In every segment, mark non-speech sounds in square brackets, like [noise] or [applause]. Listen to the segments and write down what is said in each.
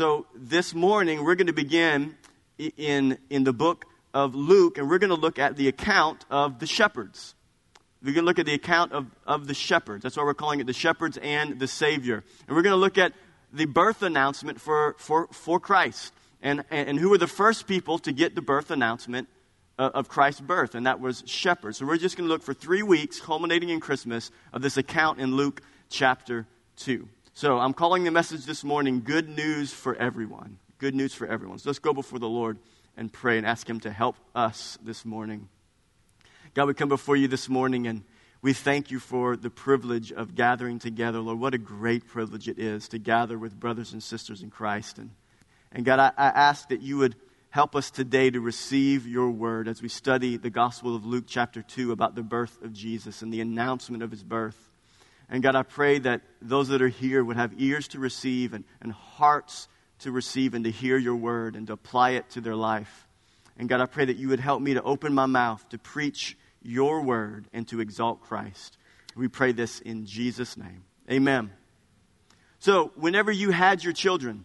So this morning, we're going to begin in, in the book of Luke, and we're going to look at the account of the shepherds. We're going to look at the account of, of the shepherds. That's why we're calling it the shepherds and the Savior. And we're going to look at the birth announcement for, for, for Christ and, and who were the first people to get the birth announcement uh, of Christ's birth, and that was shepherds. So we're just going to look for three weeks, culminating in Christmas, of this account in Luke chapter 2. So I'm calling the message this morning Good News for Everyone. Good news for everyone. So let's go before the Lord and pray and ask Him to help us this morning. God, we come before you this morning and we thank you for the privilege of gathering together. Lord, what a great privilege it is to gather with brothers and sisters in Christ. And, and God, I, I ask that you would help us today to receive your word as we study the Gospel of Luke, chapter 2, about the birth of Jesus and the announcement of his birth. And God, I pray that those that are here would have ears to receive and, and hearts to receive and to hear your word and to apply it to their life. And God, I pray that you would help me to open my mouth to preach your word and to exalt Christ. We pray this in Jesus' name. Amen. So, whenever you had your children,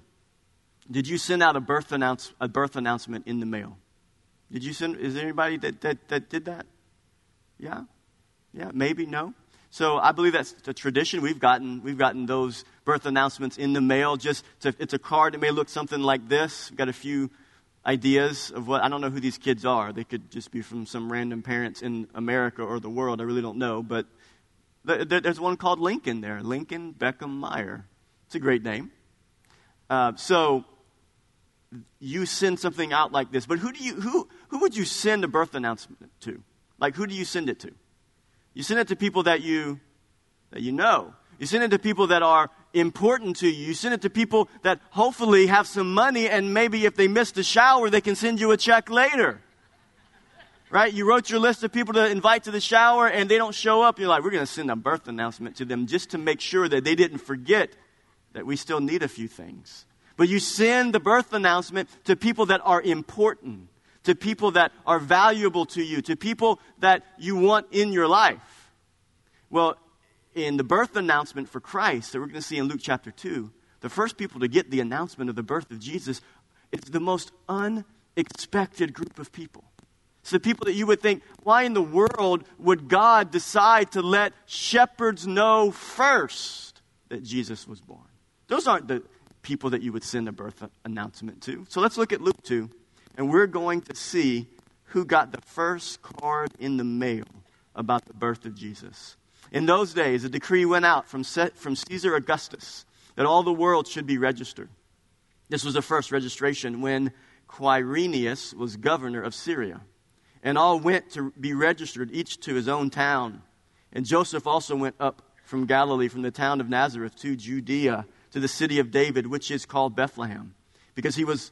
did you send out a birth, announce, a birth announcement in the mail? Did you send, is there anybody that, that, that did that? Yeah? Yeah, maybe, no? So I believe that's a tradition. We've gotten, we've gotten those birth announcements in the mail. Just to, it's a card that may look something like this. We've got a few ideas of what I don't know who these kids are. They could just be from some random parents in America or the world. I really don't know. But there's one called Lincoln there, Lincoln Beckham Meyer. It's a great name. Uh, so you send something out like this, but who do you who who would you send a birth announcement to? Like who do you send it to? You send it to people that you that you know. You send it to people that are important to you. You send it to people that hopefully have some money and maybe if they miss the shower, they can send you a check later. Right? You wrote your list of people to invite to the shower and they don't show up. You're like, we're going to send a birth announcement to them just to make sure that they didn't forget that we still need a few things. But you send the birth announcement to people that are important, to people that are valuable to you, to people that you want in your life. Well, in the birth announcement for Christ that we're going to see in Luke chapter 2, the first people to get the announcement of the birth of Jesus, it's the most unexpected group of people. It's the people that you would think, why in the world would God decide to let shepherds know first that Jesus was born? Those aren't the people that you would send a birth announcement to. So let's look at Luke 2, and we're going to see who got the first card in the mail about the birth of Jesus. In those days, a decree went out from, from Caesar Augustus that all the world should be registered. This was the first registration when Quirinius was governor of Syria. And all went to be registered, each to his own town. And Joseph also went up from Galilee, from the town of Nazareth to Judea, to the city of David, which is called Bethlehem, because he was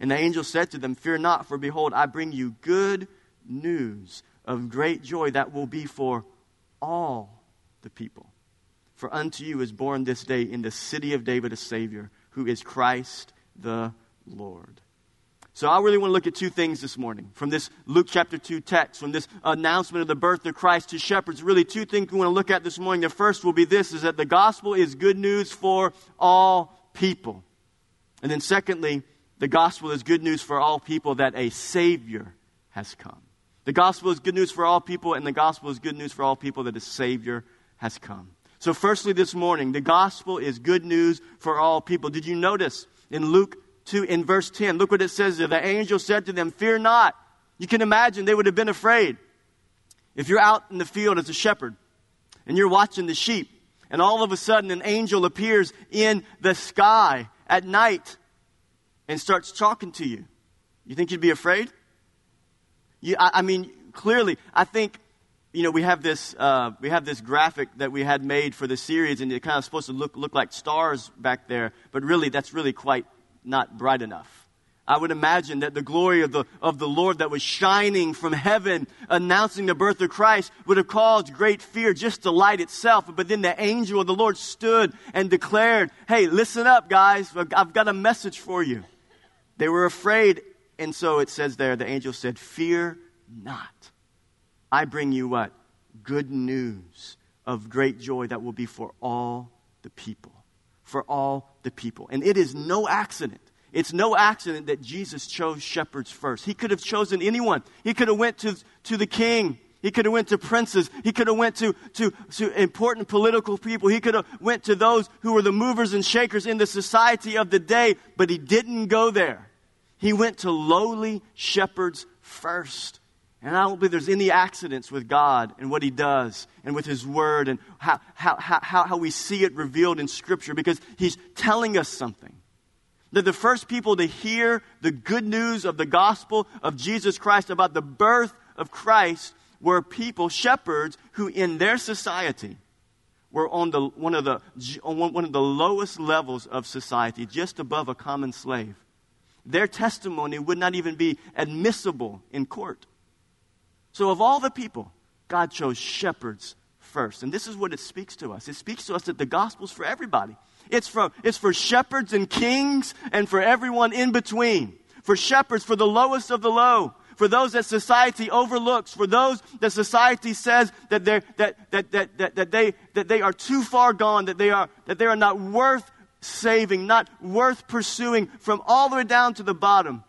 And the angel said to them, Fear not, for behold, I bring you good news of great joy that will be for all the people. For unto you is born this day in the city of David a Savior, who is Christ the Lord. So I really want to look at two things this morning from this Luke chapter 2 text, from this announcement of the birth of Christ to shepherds. Really, two things we want to look at this morning. The first will be this is that the gospel is good news for all people. And then secondly, the gospel is good news for all people that a Savior has come. The gospel is good news for all people, and the gospel is good news for all people that a Savior has come. So, firstly, this morning, the gospel is good news for all people. Did you notice in Luke 2, in verse 10, look what it says there. The angel said to them, Fear not. You can imagine they would have been afraid. If you're out in the field as a shepherd and you're watching the sheep, and all of a sudden an angel appears in the sky at night and starts talking to you, you think you'd be afraid? You, I, I, mean, clearly, I think, you know, we have this, uh, we have this graphic that we had made for the series, and it kind of supposed to look, look like stars back there, but really, that's really quite not bright enough. I would imagine that the glory of the, of the Lord that was shining from heaven, announcing the birth of Christ, would have caused great fear just to light itself. But then the angel of the Lord stood and declared, Hey, listen up, guys. I've got a message for you. They were afraid. And so it says there, the angel said, Fear not. I bring you what? Good news of great joy that will be for all the people. For all the people. And it is no accident it's no accident that Jesus chose shepherds first. He could have chosen anyone. He could have went to, to the king. He could have went to princes. He could have went to, to, to important political people. He could have went to those who were the movers and shakers in the society of the day, but he didn't go there. He went to lowly shepherds first. And I don't believe there's any accidents with God and what He does and with His Word and how, how, how, how we see it revealed in Scripture because He's telling us something. That the first people to hear the good news of the gospel of Jesus Christ about the birth of Christ were people, shepherds, who in their society were on the, one, of the, on one of the lowest levels of society, just above a common slave. Their testimony would not even be admissible in court. So, of all the people, God chose shepherds first. And this is what it speaks to us it speaks to us that the gospel's for everybody. It's for, it's for shepherds and kings and for everyone in between. For shepherds, for the lowest of the low. For those that society overlooks, for those that society says that, that, that, that, that, that, they, that they are too far gone, that they, are, that they are not worth saving, not worth pursuing, from all the way down to the bottom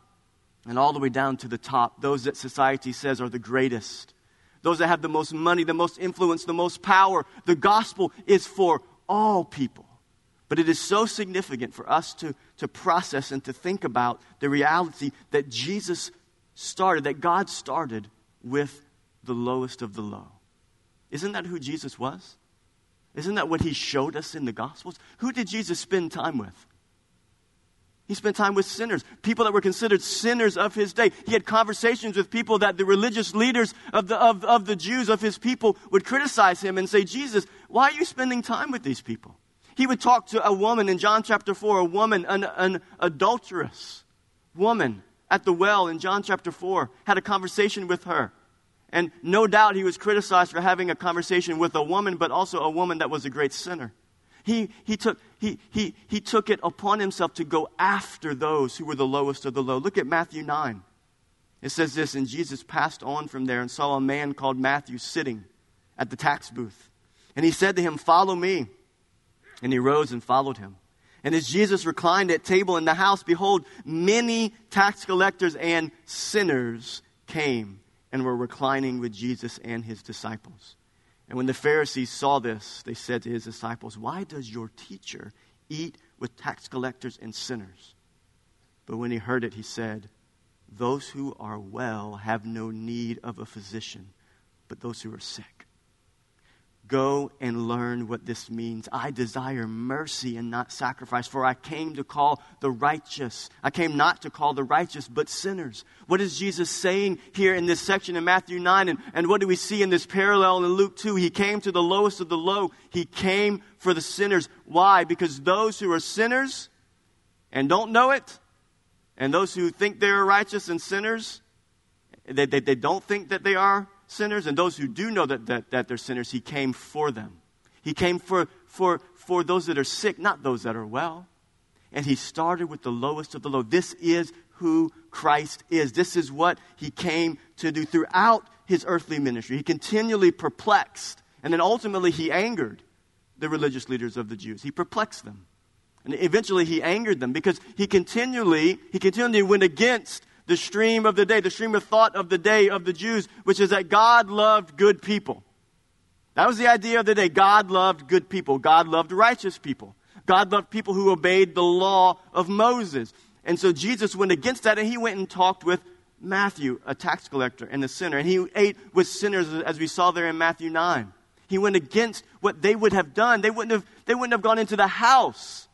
and all the way down to the top. Those that society says are the greatest, those that have the most money, the most influence, the most power. The gospel is for all people. But it is so significant for us to, to process and to think about the reality that Jesus started, that God started with the lowest of the low. Isn't that who Jesus was? Isn't that what he showed us in the Gospels? Who did Jesus spend time with? He spent time with sinners, people that were considered sinners of his day. He had conversations with people that the religious leaders of the, of, of the Jews, of his people, would criticize him and say, Jesus, why are you spending time with these people? He would talk to a woman in John chapter 4, a woman, an, an adulterous woman at the well in John chapter 4, had a conversation with her. And no doubt he was criticized for having a conversation with a woman, but also a woman that was a great sinner. He, he, took, he, he, he took it upon himself to go after those who were the lowest of the low. Look at Matthew 9. It says this And Jesus passed on from there and saw a man called Matthew sitting at the tax booth. And he said to him, Follow me. And he rose and followed him. And as Jesus reclined at table in the house, behold, many tax collectors and sinners came and were reclining with Jesus and his disciples. And when the Pharisees saw this, they said to his disciples, Why does your teacher eat with tax collectors and sinners? But when he heard it, he said, Those who are well have no need of a physician, but those who are sick. Go and learn what this means. I desire mercy and not sacrifice, for I came to call the righteous. I came not to call the righteous, but sinners. What is Jesus saying here in this section in Matthew 9? And, and what do we see in this parallel in Luke 2? He came to the lowest of the low. He came for the sinners. Why? Because those who are sinners and don't know it, and those who think they're righteous and sinners, they, they, they don't think that they are sinners, and those who do know that, that, that they're sinners, he came for them. He came for, for, for those that are sick, not those that are well. And he started with the lowest of the low. This is who Christ is. This is what he came to do throughout his earthly ministry. He continually perplexed, and then ultimately he angered the religious leaders of the Jews. He perplexed them. And eventually he angered them because he continually, he continually went against the stream of the day, the stream of thought of the day of the Jews, which is that God loved good people. That was the idea of the day. God loved good people. God loved righteous people. God loved people who obeyed the law of Moses. And so Jesus went against that and he went and talked with Matthew, a tax collector and a sinner. And he ate with sinners as we saw there in Matthew 9. He went against what they would have done. They wouldn't have, they wouldn't have gone into the house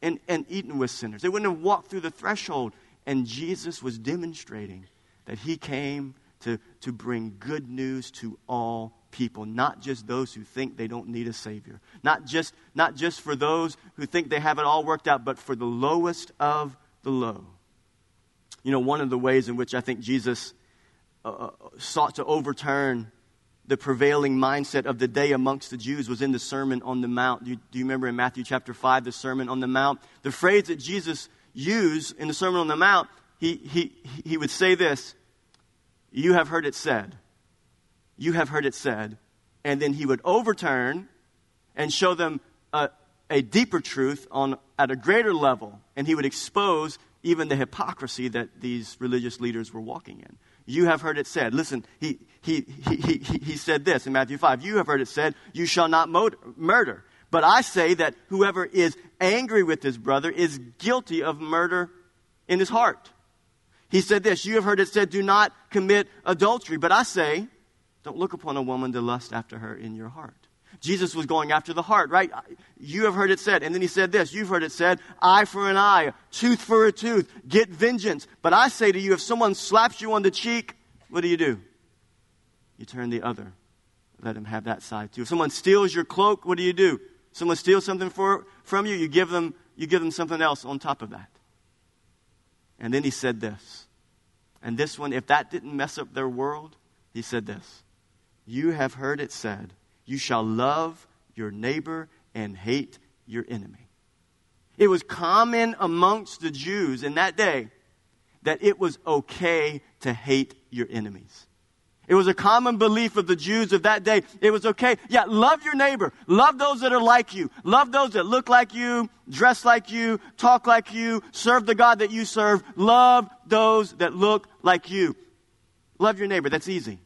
and, and eaten with sinners. They wouldn't have walked through the threshold and Jesus was demonstrating that he came to, to bring good news to all people, not just those who think they don't need a Savior, not just, not just for those who think they have it all worked out, but for the lowest of the low. You know, one of the ways in which I think Jesus uh, uh, sought to overturn the prevailing mindset of the day amongst the Jews was in the Sermon on the Mount. Do you, do you, remember in Matthew chapter 5, the Sermon on the Mount? The phrase that Jesus used in the Sermon on the Mount, he, he, he would say this You have heard it said. You have heard it said. And then he would overturn and show them a, a deeper truth on, at a greater level. And he would expose even the hypocrisy that these religious leaders were walking in. You have heard it said. Listen, he, he, he, he, he said this in Matthew 5. You have heard it said, You shall not murder. But I say that whoever is angry with his brother is guilty of murder in his heart. He said this You have heard it said, Do not commit adultery. But I say, Don't look upon a woman to lust after her in your heart. Jesus was going after the heart, right? You have heard it said. And then he said this You've heard it said, eye for an eye, tooth for a tooth, get vengeance. But I say to you, if someone slaps you on the cheek, what do you do? You turn the other. Let him have that side too. If someone steals your cloak, what do you do? Someone steals something for, from you, you give them you give them something else on top of that. And then he said this. And this one, if that didn't mess up their world, he said this. You have heard it said, you shall love your neighbor and hate your enemy. It was common amongst the Jews in that day that it was okay to hate your enemies. It was a common belief of the Jews of that day. It was okay. Yeah, love your neighbor. Love those that are like you. Love those that look like you, dress like you, talk like you, serve the God that you serve. Love those that look like you. Love your neighbor. That's easy.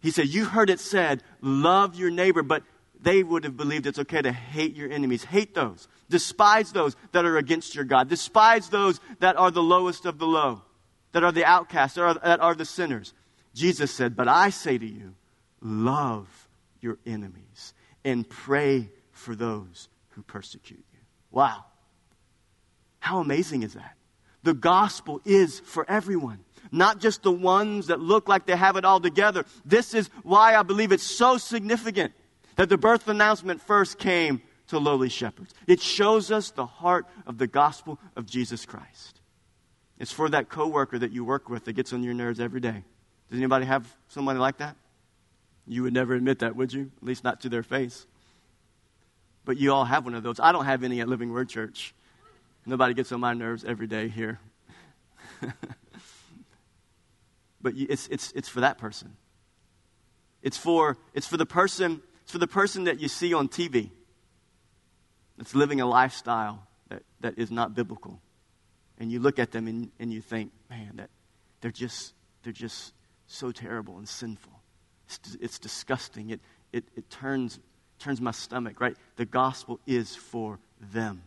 He said, You heard it said, love your neighbor, but they would have believed it's okay to hate your enemies. Hate those. Despise those that are against your God. Despise those that are the lowest of the low, that are the outcasts, that are, that are the sinners. Jesus said, But I say to you, love your enemies and pray for those who persecute you. Wow. How amazing is that? The gospel is for everyone not just the ones that look like they have it all together. This is why I believe it's so significant that the birth announcement first came to lowly shepherds. It shows us the heart of the gospel of Jesus Christ. It's for that coworker that you work with that gets on your nerves every day. Does anybody have somebody like that? You would never admit that, would you? At least not to their face. But you all have one of those. I don't have any at Living Word Church. Nobody gets on my nerves every day here. [laughs] but it's, it's, it's for that person. It's for, it's for the person, it's for the person that you see on TV that's living a lifestyle that, that is not biblical. And you look at them and, and you think, man, that they're just, they're just so terrible and sinful. It's, it's disgusting. It, it, it turns, turns my stomach, right? The gospel is for them.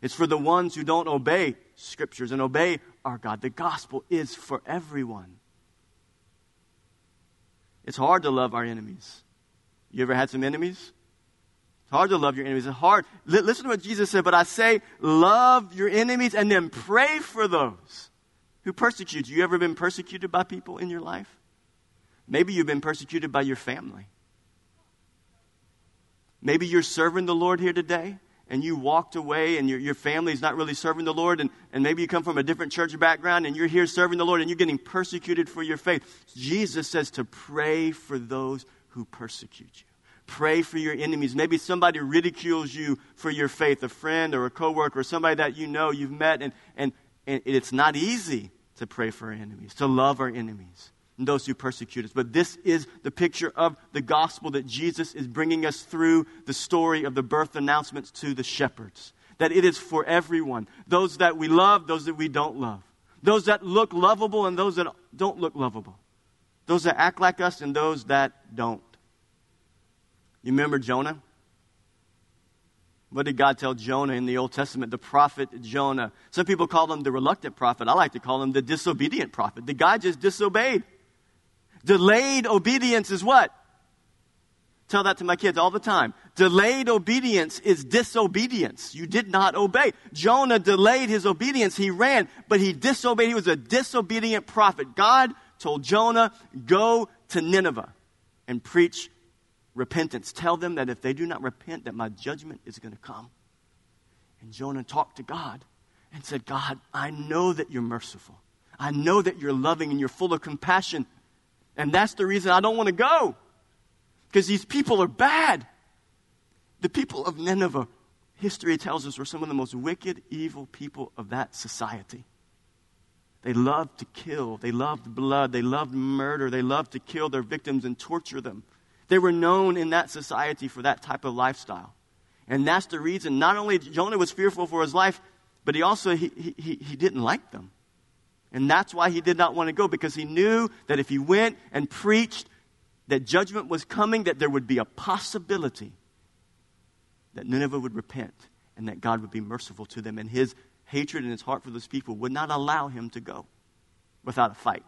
It's for the ones who don't obey scriptures and obey our God. The gospel is for everyone. It's hard to love our enemies. You ever had some enemies? It's hard to love your enemies. It's hard. L- listen to what Jesus said, but I say, love your enemies and then pray for those who persecutes you. You ever been persecuted by people in your life? Maybe you've been persecuted by your family. Maybe you're serving the Lord here today and you walked away and your, your family's not really serving the Lord, and, and maybe you come from a different church background and you're here serving the Lord and you're getting persecuted for your faith, Jesus says to pray for those who persecute you. Pray for your enemies. Maybe somebody ridicules you for your faith, a friend or a coworker or somebody that you know you've met, and, and, and it's not easy to pray for our enemies, to love our enemies and those who persecute us. But this is the picture of the gospel that Jesus is bringing us through the story of the birth announcements to the shepherds. That it is for everyone those that we love, those that we don't love, those that look lovable, and those that don't look lovable, those that act like us, and those that don't. You remember Jonah? What did God tell Jonah in the Old Testament? The prophet Jonah. Some people call him the reluctant prophet. I like to call him the disobedient prophet. The guy just disobeyed. Delayed obedience is what? Tell that to my kids all the time. Delayed obedience is disobedience. You did not obey. Jonah delayed his obedience. He ran, but he disobeyed. He was a disobedient prophet. God told Jonah, go to Nineveh and preach repentance. Tell them that if they do not repent, that my judgment is going to come. And Jonah talked to God. and said, God, I know that you're merciful. I know that you're loving and you're full of compassion. And that's the reason I don't want to go. Because these people are bad. The people of Nineveh, history tells us, were some of the most wicked, evil people of that society. They loved to kill. They loved blood. They loved murder. They loved to kill their victims and torture them. They were known in that society for that type of lifestyle. And that's the reason not only Jonah was fearful for his life, but he also he, he, he didn't like them. And that's why he did not want to go, because he knew that if he went and preached that judgment was coming, that there would be a possibility that Nineveh would repent and that God would be merciful to them. And his hatred in his heart for those people would not allow him to go without a fight.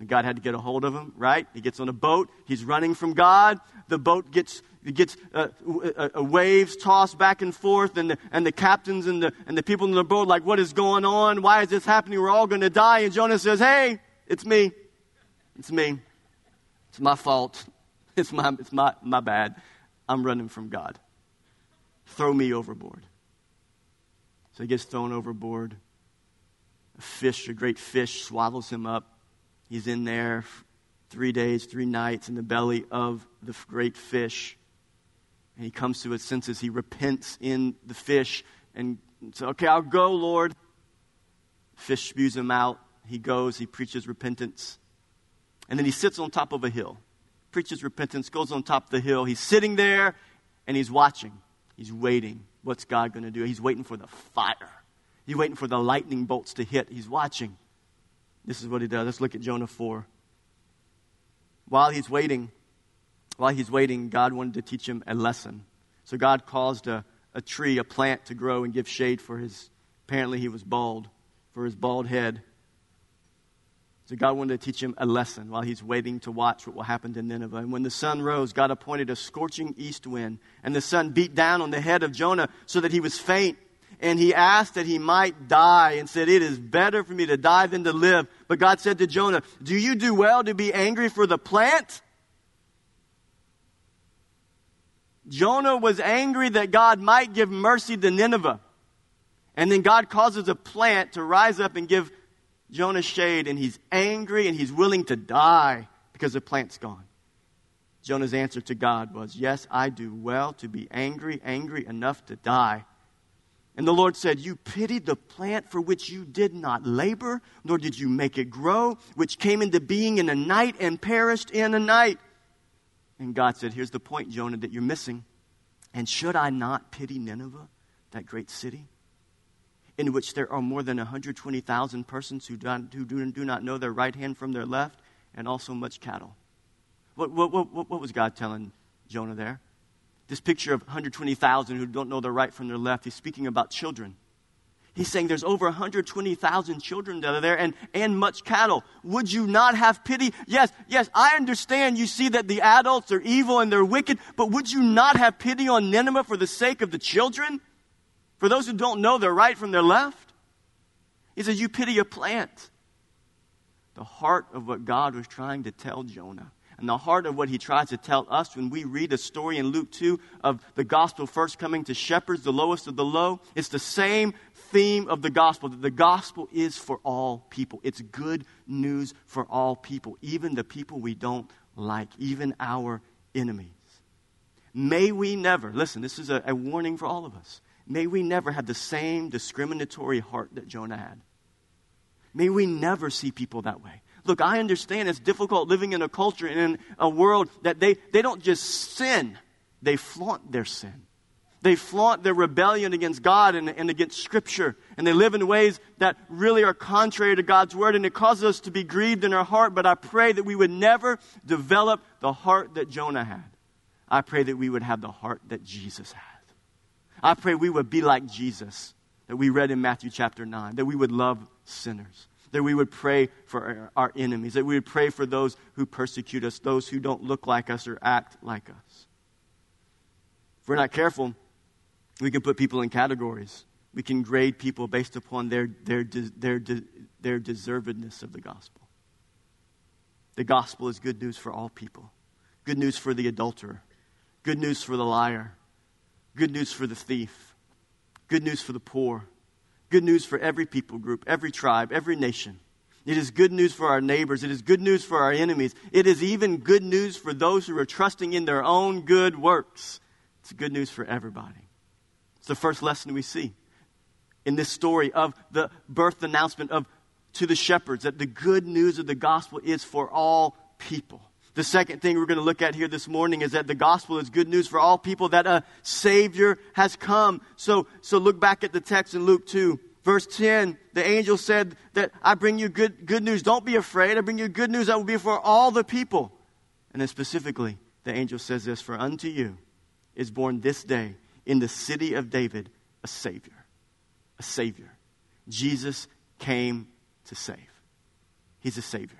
And God had to get a hold of him, right? He gets on a boat. He's running from God. The boat gets, gets uh, uh, uh, waves tossed back and forth, and the, and the captains and the, and the people in the boat, like, what is going on? Why is this happening? We're all going to die. And Jonah says, hey, it's me. It's me. It's my fault. [laughs] It's my, it's my, my bad. I'm running from God. Throw me overboard. So he gets thrown overboard. A fish, a great fish, swallows him up. He's in there three days, three nights in the belly of the great fish. And he comes to his senses. He repents in the fish and says, Okay, I'll go, Lord. Fish spews him out. He goes, he preaches repentance. And then he sits on top of a hill, preaches repentance, goes on top of the hill. He's sitting there and he's watching. He's waiting. What's God going to do? He's waiting for the fire. He's waiting for the lightning bolts to hit. He's watching. This is what he does. Let's look at Jonah 4. While he's waiting, while he's waiting, God wanted to teach him a lesson. So God caused a, a tree, a plant to grow and give shade for his, apparently he was bald, for his bald head. So God wanted to teach him a lesson while he's waiting to watch what will happen to Nineveh. And when the sun rose, God appointed a scorching east wind, and the sun beat down on the head of Jonah so that he was faint. And he asked that he might die and said, It is better for me to die than to live. But God said to Jonah, Do you do well to be angry for the plant? Jonah was angry that God might give mercy to Nineveh. And then God causes a plant to rise up and give Jonah shade and he's angry and he's willing to die because the plant's gone. Jonah's answer to God was, Yes, I do well to be angry, angry enough to die. And the Lord said, You pitied the plant for which you did not labor, nor did you make it grow, which came into being in a night and perished in a night. And God said, Here's the point, Jonah, that you're missing. And should I not pity Nineveh, that great city? in which there are more than 120,000 persons who, do, who do, do not know their right hand from their left, and also much cattle. What, what, what, what was God telling Jonah there? This picture of 120,000 who don't know their right from their left, he's speaking about children. He's saying there's over 120,000 children that are there and, and much cattle. Would you not have pity? Yes, yes, I understand you see that the adults are evil and they're wicked, but would you not have pity on Nineveh for the sake of the children? For those who don't know their right from their left, he says, You pity a plant. The heart of what God was trying to tell Jonah, and the heart of what he tries to tell us when we read a story in Luke 2 of the gospel first coming to shepherds, the lowest of the low. It's the same theme of the gospel that the gospel is for all people. It's good news for all people, even the people we don't like, even our enemies. May we never, listen, this is a, a warning for all of us. May we never have the same discriminatory heart that Jonah had. May we never see people that way. Look, I understand it's difficult living in a culture and in a world that they, they don't just sin, they flaunt their sin. They flaunt their rebellion against God and, and against Scripture. And they live in ways that really are contrary to God's Word. And it causes us to be grieved in our heart. But I pray that we would never develop the heart that Jonah had. I pray that we would have the heart that Jesus had. I pray we would be like Jesus that we read in Matthew chapter 9, that we would love sinners, that we would pray for our, enemies, that we would pray for those who persecute us, those who don't look like us or act like us. If we're not careful, we can put people in categories. We can grade people based upon their, their, their, their deservedness of the gospel. The gospel is good news for all people. Good news for the adulterer. Good news for the liar. Good news for the thief. Good news for the poor. Good news for every people group, every tribe, every nation. It is good news for our neighbors. It is good news for our enemies. It is even good news for those who are trusting in their own good works. It's good news for everybody. It's the first lesson we see in this story of the birth announcement of to the shepherds that the good news of the gospel is for all people. The second thing we're going to look at here this morning is that the gospel is good news for all people, that a Savior has come. So, so look back at the text in Luke 2, verse 10. The angel said that I bring you good, good news. Don't be afraid. I bring you good news that will be for all the people. And then specifically, the angel says this For unto you is born this day in the city of David a Savior. A Savior. Jesus came to save. He's a Savior.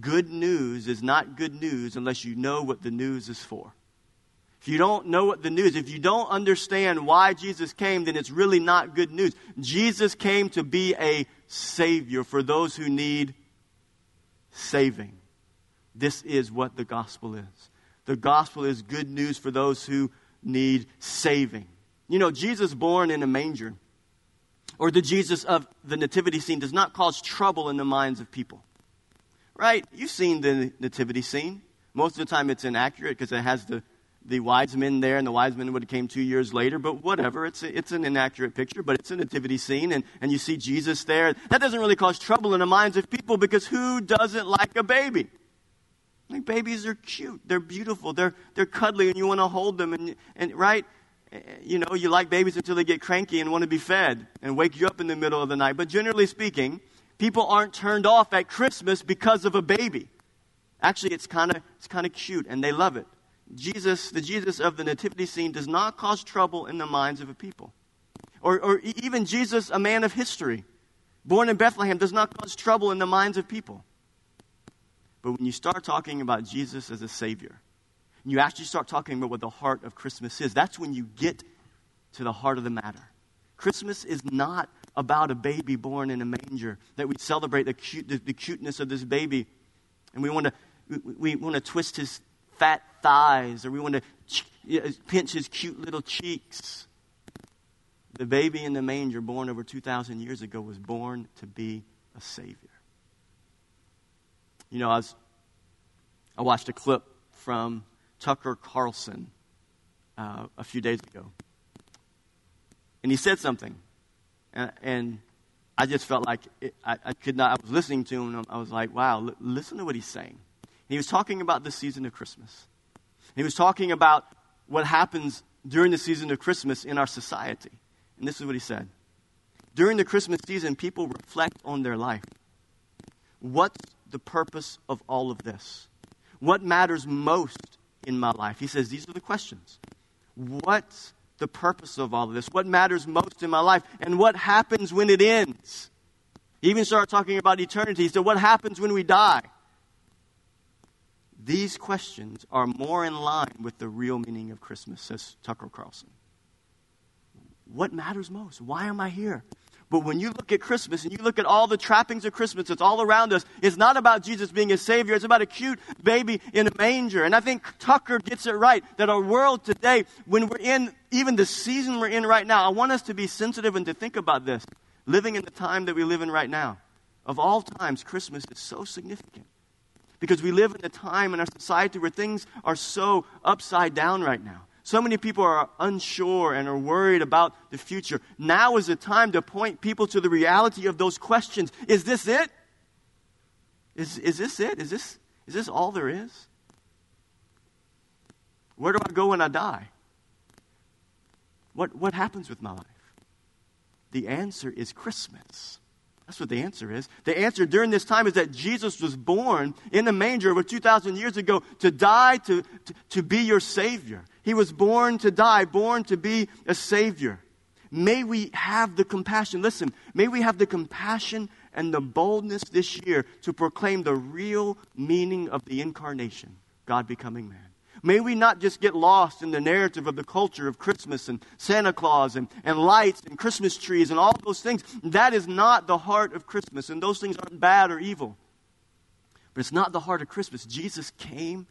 Good news is not good news unless you know what the news is for. If you don't know what the news, if you don't understand why Jesus came, then it's really not good news. Jesus came to be a Savior for those who need saving. This is what the gospel is. The gospel is good news for those who need saving. You know, Jesus born in a manger, or the Jesus of the nativity scene, does not cause trouble in the minds of people. Right? You've seen the nativity scene. Most of the time it's inaccurate because it has the, the wise men there, and the wise men would have came two years later, but whatever. It's, a, it's an inaccurate picture, but it's a nativity scene, and, and you see Jesus there. That doesn't really cause trouble in the minds of people because who doesn't like a baby? Like babies are cute. They're beautiful. They're, they're cuddly and you want to hold them. And, and right? Eh, you know, you like babies until they get cranky and want to be fed and wake you up in the middle of the night. But generally speaking, people aren't turned off at Christmas because of a baby. Actually, it's kind of it's kind of cute and they love it. Jesus, the Jesus of the nativity scene, does not cause trouble in the minds of a people. Or, or even Jesus, a man of history, born in Bethlehem, does not cause trouble in the minds of people. But when you start talking about Jesus as a Savior, and you actually start talking about what the heart of Christmas is, that's when you get to the heart of the matter. Christmas is not about a baby born in a manger, that we celebrate the, cute, the, the cuteness of this baby, and we want to we, we want to twist his fat thighs, or we want to ch- pinch his cute little cheeks. The baby in the manger, born over 2,000 years ago, was born to be a Savior. You know, I, was, I watched a clip from Tucker Carlson uh, a few days ago. And he said something. And, and I just felt like it, I, I, could not, I was listening to him and I was like, wow, l- listen to what he's saying. And he was talking about the season of Christmas. he was talking about what happens during the season of Christmas in our society. And this is what he said. During the Christmas season, people reflect on their life. What's the purpose of all of this? What matters most in my life? He says, These are the questions. What's the purpose of all of this? What matters most in my life? And what happens when it ends? He even started talking about eternity. So, what happens when we die? These questions are more in line with the real meaning of Christmas, says Tucker Carlson. What matters most? Why am I here? But when you look at Christmas and you look at all the trappings of Christmas that's all around us, it's not about Jesus being a Savior. It's about a cute baby in a manger. And I think Tucker gets it right that our world today, when we're in even the season we're in right now, I want us to be sensitive and to think about this. Living in the time that we live in right now. Of all times, Christmas is so significant. Because we live in a time in our society where things are so upside down right now. So many people are unsure and are worried about the future. Now is the time to point people to the reality of those questions. Is this it? Is, is this it? Is this, is this all there is? Where do I go when I die? What, what happens with my life? The answer is Christmas. That's what the answer is. The answer during this time is that Jesus was born in the manger over 2,000 years ago to die, to, to, to be your Savior. He was born to die, born to be a Savior. May we have the compassion, listen, may we have the compassion and the boldness this year to proclaim the real meaning of the incarnation, God becoming man. May we not just get lost in the narrative of the culture of Christmas and Santa Claus and, and lights and Christmas trees and all those things. That is not the heart of Christmas, and those things aren't bad or evil. But it's not the heart of Christmas. Jesus came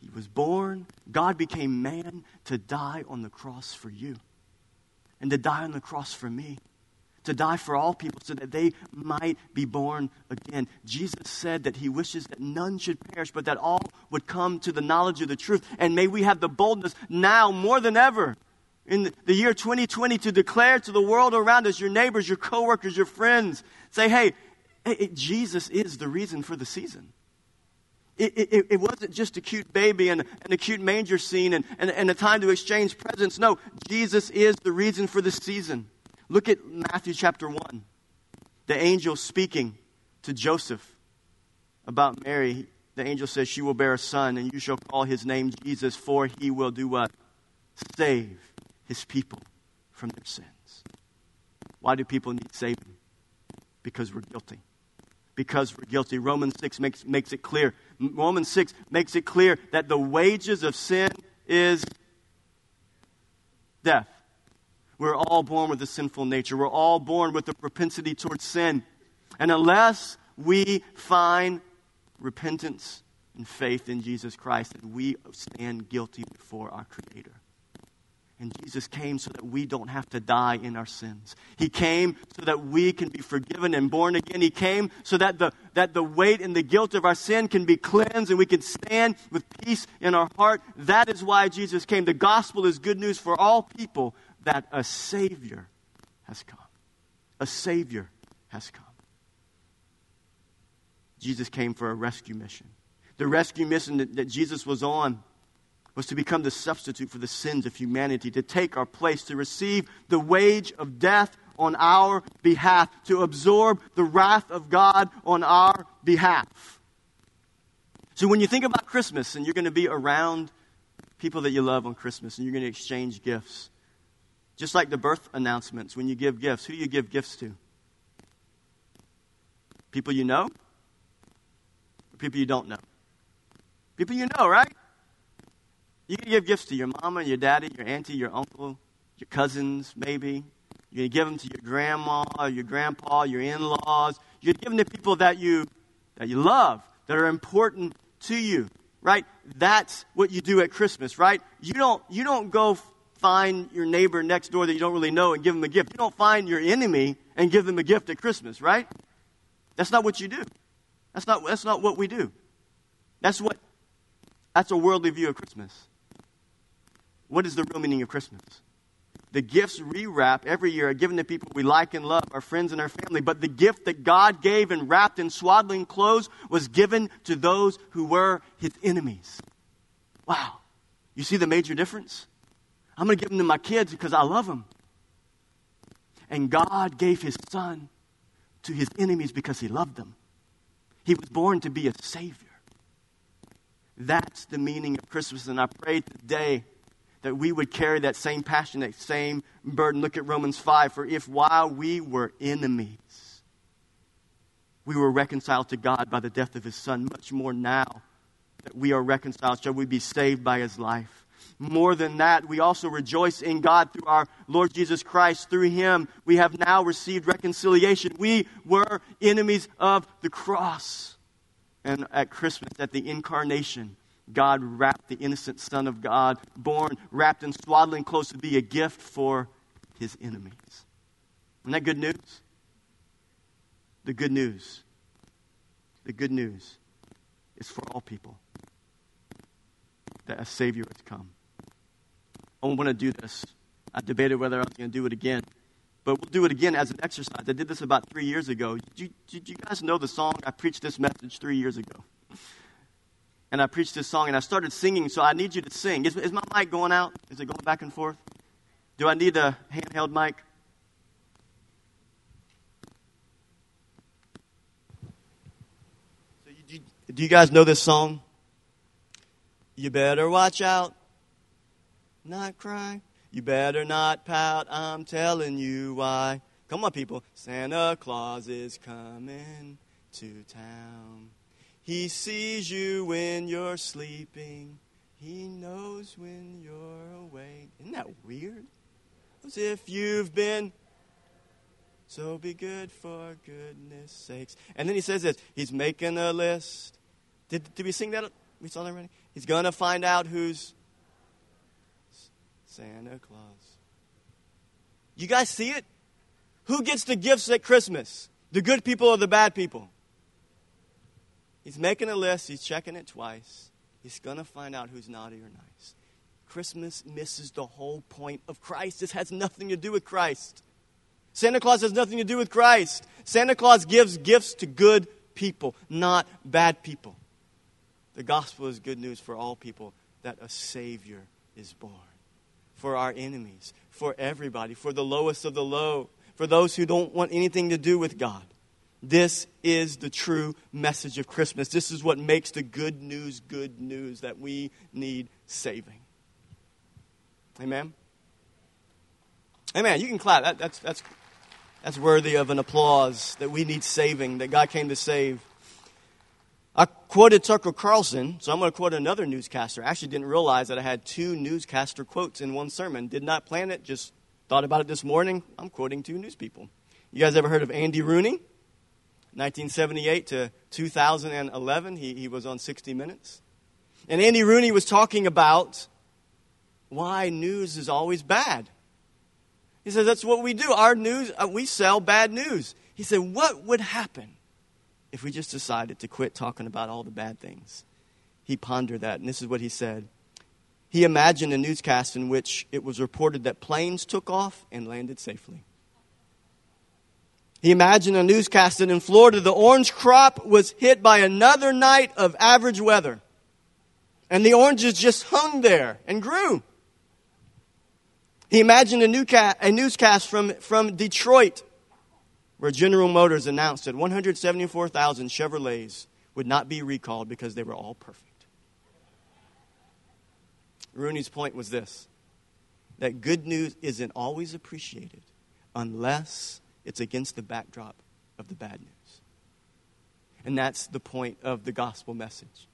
he was born, God became man to die on the cross for you and to die on the cross for me. to die for all people so that they might be born again. Jesus said that he wishes that none should perish, but that all would come to the knowledge of the truth. And may we have the boldness now more than ever in the year 2020 to declare to the world around us, your neighbors, your coworkers, your friends, say, hey, hey Jesus is the reason for the season. It, it, it, wasn't just a cute baby and, and a cute manger scene and, and, and a time to exchange presents. No, Jesus is the reason for the season. Look at Matthew chapter 1. The angel speaking to Joseph about Mary. The angel says, She will bear a son, and you shall call his name Jesus, for he will do what? Save his people from their sins. Why do people need saving? Because we're guilty. Because we're guilty. Romans 6 makes, makes it clear. Romans 6 makes it clear that the wages of sin is death. We're all born with a sinful nature. We're all born with a propensity towards sin. And unless we find repentance and faith in Jesus Christ, then we stand guilty before our Creator. And Jesus came so that we don't have to die in our sins. He came so that we can be forgiven and born again. He came so that the, that the weight and the guilt of our sin can be cleansed and we can stand with peace in our heart. That is why Jesus came. The gospel is good news for all people, that a Savior has come. A Savior has come. Jesus came for a rescue mission. The rescue mission that, that Jesus was on was to become the substitute for the sins of humanity, to take our place, to receive the wage of death on our behalf, to absorb the wrath of God on our behalf. So when you think about Christmas and you're going to be around people that you love on Christmas and you're going to exchange gifts, just like the birth announcements, when you give gifts, who do you give gifts to? People you know? Or people you don't know? People you know, right? You can give gifts to your mama, your daddy, your auntie, your uncle, your cousins, maybe. Going to give them to your grandma, your grandpa, your in laws. You're giving to people that you, that you love, that are important to you, right? That's what you do at Christmas, right? You don't, you don't go find your neighbor next door that you don't really know and give them a gift. You don't find your enemy and give them a gift at Christmas, right? That's not what you do. That's not, that's not what we do. That's what that's a worldly view of Christmas. What is the real meaning of Christmas? The gifts we wrap every year are given to people we like and love, our friends and our family. But the gift that God gave and wrapped in swaddling clothes was given to those who were his enemies. Wow. You see the major difference? I'm going to give them to my kids because I love them. And God gave his son to his enemies because he loved them. He was born to be a savior. That's the meaning of Christmas. And I pray today that we would carry that same passion, that same burden. Look at Romans 5. For if while we were enemies, we were reconciled to God by the death of his son, much more now that we are reconciled, shall we be saved by his life. More than that, we also rejoice in God through our Lord Jesus Christ. Through him, we have now received reconciliation. We were enemies of the cross. And at Christmas, at the incarnation, God wrapped the innocent Son of God, born, wrapped in swaddling clothes to be a gift for his enemies. Isn't that good news? The good news. The good news is for all people that a Savior has come. I want to do this. I debated whether I was going to do it again. But we'll do it again as an exercise. I did this about three years ago. Did you, did you guys know the song? I preached this message three years ago. And I preached this song and I started singing, so I need you to sing. Is, is my mic going out? Is it going back and forth? Do I need a handheld mic? So you, do, do you guys know this song? You better watch out not cry. You better not pout, I'm telling you why. Come on, people. Santa Claus is coming to town. He sees you when you're sleeping. He knows when you're awake. Isn't that weird? As if you've been. So be good for goodness sakes. And then he says this He's making a list. Did, did we sing that? We saw that already? He's going to find out who's Santa Claus. You guys see it? Who gets the gifts at Christmas? The good people or the bad people? He's making a list, he's checking it twice. He's going to find out who's naughty or nice. Christmas misses the whole point of Christ. This has nothing to do with Christ. Santa Claus has nothing to do with Christ. Santa Claus gives gifts to good people, not bad people. The gospel is good news for all people that a Savior is born. For our enemies, for everybody, for the lowest of the low, for those who don't want anything to do with God. This is the true message of Christmas. This is what makes the good news good news that we need saving. Amen? Amen. You can clap. That, that's, that's, that's worthy of an applause that we need saving, that God came to save. I quoted Tucker Carlson, so I'm going to quote another newscaster. I actually didn't realize that I had two newscaster quotes in one sermon. Did not plan it, just thought about it this morning. I'm quoting two news people. You guys ever heard of Andy Rooney? 1978 to 2011, he, he was on 60 Minutes. And Andy Rooney was talking about why news is always bad. He says, That's what we do. Our news, uh, we sell bad news. He said, What would happen if we just decided to quit talking about all the bad things? He pondered that, and this is what he said. He imagined a newscast in which it was reported that planes took off and landed safely. He imagined a newscast that in Florida the orange crop was hit by another night of average weather. And the oranges just hung there and grew. He imagined a, newca- a newscast from, from Detroit where General Motors announced that 174,000 Chevrolets would not be recalled because they were all perfect. Rooney's point was this that good news isn't always appreciated unless it's against the backdrop of the bad news. And that's the point of the gospel message.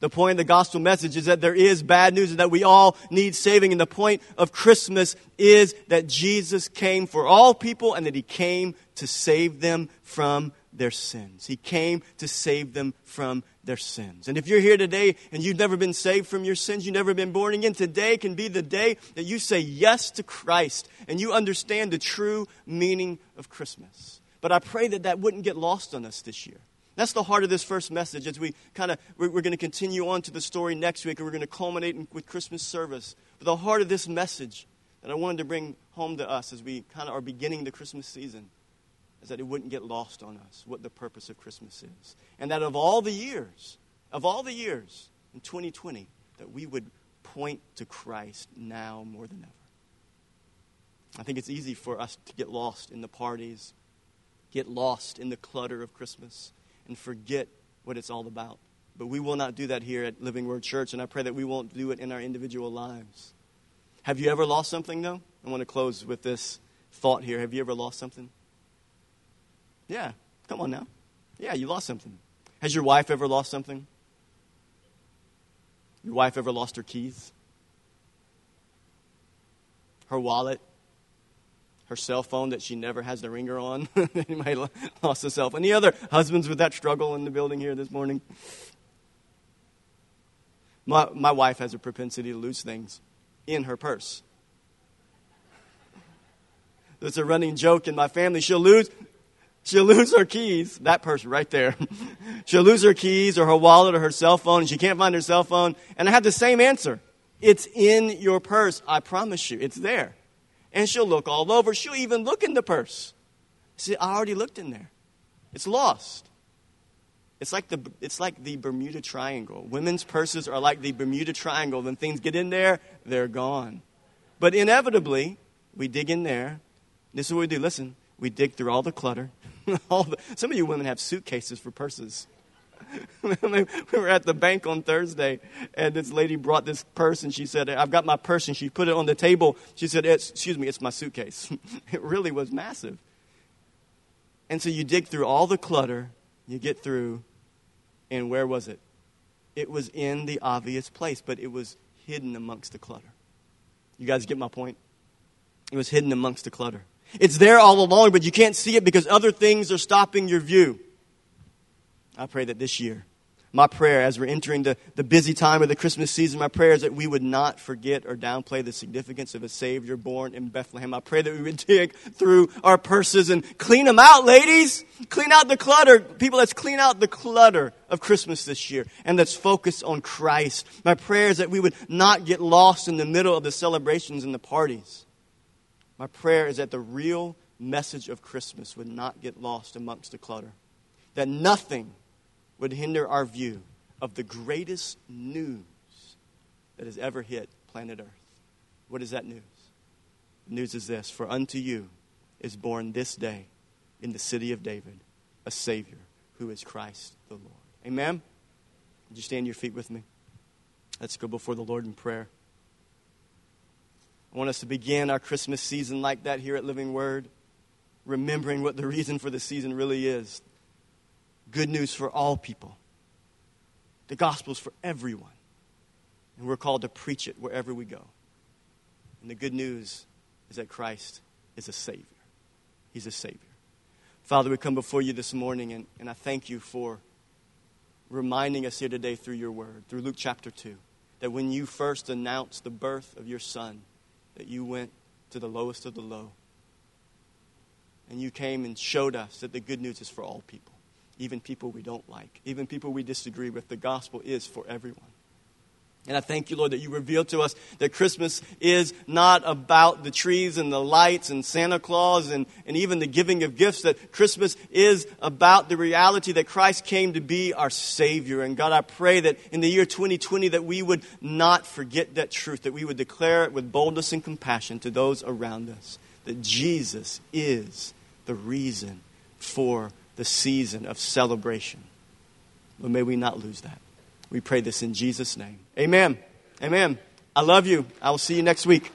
The point of the gospel message is that there is bad news and that we all need saving. And the point of Christmas is that Jesus came for all people and that he came to save them from their sins. He came to save them from their sins. And if you're here today and you've never been saved from your sins, you've never been born again, today can be the day that you say yes to Christ and you understand the true meaning of Christmas. But I pray that that wouldn't get lost on us this year. That's the heart of this first message as we kind of, we're, we're going to continue on to the story next week and we're going to culminate in, with Christmas service. But the heart of this message that I wanted to bring home to us as we kind of are beginning the Christmas season is that it wouldn't get lost on us what the purpose of Christmas is. And that of all the years, of all the years in 2020, that we would point to Christ now more than ever. I think it's easy for us to get lost in the parties, get lost in the clutter of Christmas, and forget what it's all about. But we will not do that here at Living Word Church, and I pray that we won't do it in our individual lives. Have you ever lost something, though? I want to close with this thought here. Have you ever lost something? Yeah, come on now. Yeah, you lost something. Has your wife ever lost something? Your wife ever lost her keys? Her wallet? Her cell phone that she never has the ringer on? [laughs] Anybody lost a cell phone? Any other husbands with that struggle in the building here this morning? My, my wife has a propensity to lose things in her purse. It's a running joke in my family. She'll lose She'll lose her keys, that person right there. [laughs] She'll lose her keys or her wallet or her cell phone, and she can't find her cell phone. And I have the same answer. It's in your purse. I promise you, it's there. And she'll look all over. She'll even look in the purse. See, I already looked in there. It's lost. It's like the, it's like the Bermuda Triangle. Women's purses are like the Bermuda Triangle. When things get in there, they're gone. But inevitably, we dig in there. This is what we do. Listen, we dig through all the clutter. [laughs] all the, some of you women have suitcases for purses. [laughs] we were at the bank on Thursday, and this lady brought this purse, and she said, I've got my purse, and she put it on the table. She said, Excuse me, it's my suitcase. [laughs] it really was massive. And so you dig through all the clutter, you get through, and where was it? It was in the obvious place, but it was hidden amongst the clutter. You guys get my point? It was hidden amongst the clutter. It's there all along, but you can't see it because other things are stopping your view. I pray that this year My prayer as we're entering the, the busy time of the Christmas season, my prayer is that we would not forget or downplay the significance of a Savior born in Bethlehem. I pray that we would dig through our purses and clean them out, ladies. Clean out the clutter. People, let's clean out the clutter of Christmas this year and let's focus on Christ. My prayer is that we would not get lost in the middle of the celebrations and the parties. My prayer is that the real message of Christmas would not get lost amongst the clutter. That nothing would hinder our view of the greatest news that has ever hit planet Earth. What is that news? The news is this For unto you is born this day in the city of David a Savior who is Christ the Lord. Amen? Would you stand your feet with me? Let's go before the Lord in prayer. I want us to begin our Christmas season like that here at Living Word, remembering what the reason for the season really is good news for all people. The gospel is for everyone. And we're called to preach it wherever we go. And the good news is that Christ is a Savior. He's a Savior. Father, we come before you this morning, and, and I thank you for reminding us here today through your word, through Luke chapter 2, that when you first announced the birth of your Son, that you went to the lowest of the low. And you came and showed us that the good news is for all people even people we don't like, even people we disagree with. The gospel is for everyone. And I thank you, Lord, that you reveal to us that Christmas is not about the trees and the lights and Santa Claus and, and even the giving of gifts, that Christmas is about the reality that Christ came to be our Savior. And God, I pray that in the year 2020 that we would not forget that truth, that we would declare it with boldness and compassion to those around us, that Jesus is the reason for the season of celebration. But may we not lose that. We pray this in Jesus' name. Amen. Amen. I love you. I will see you next week.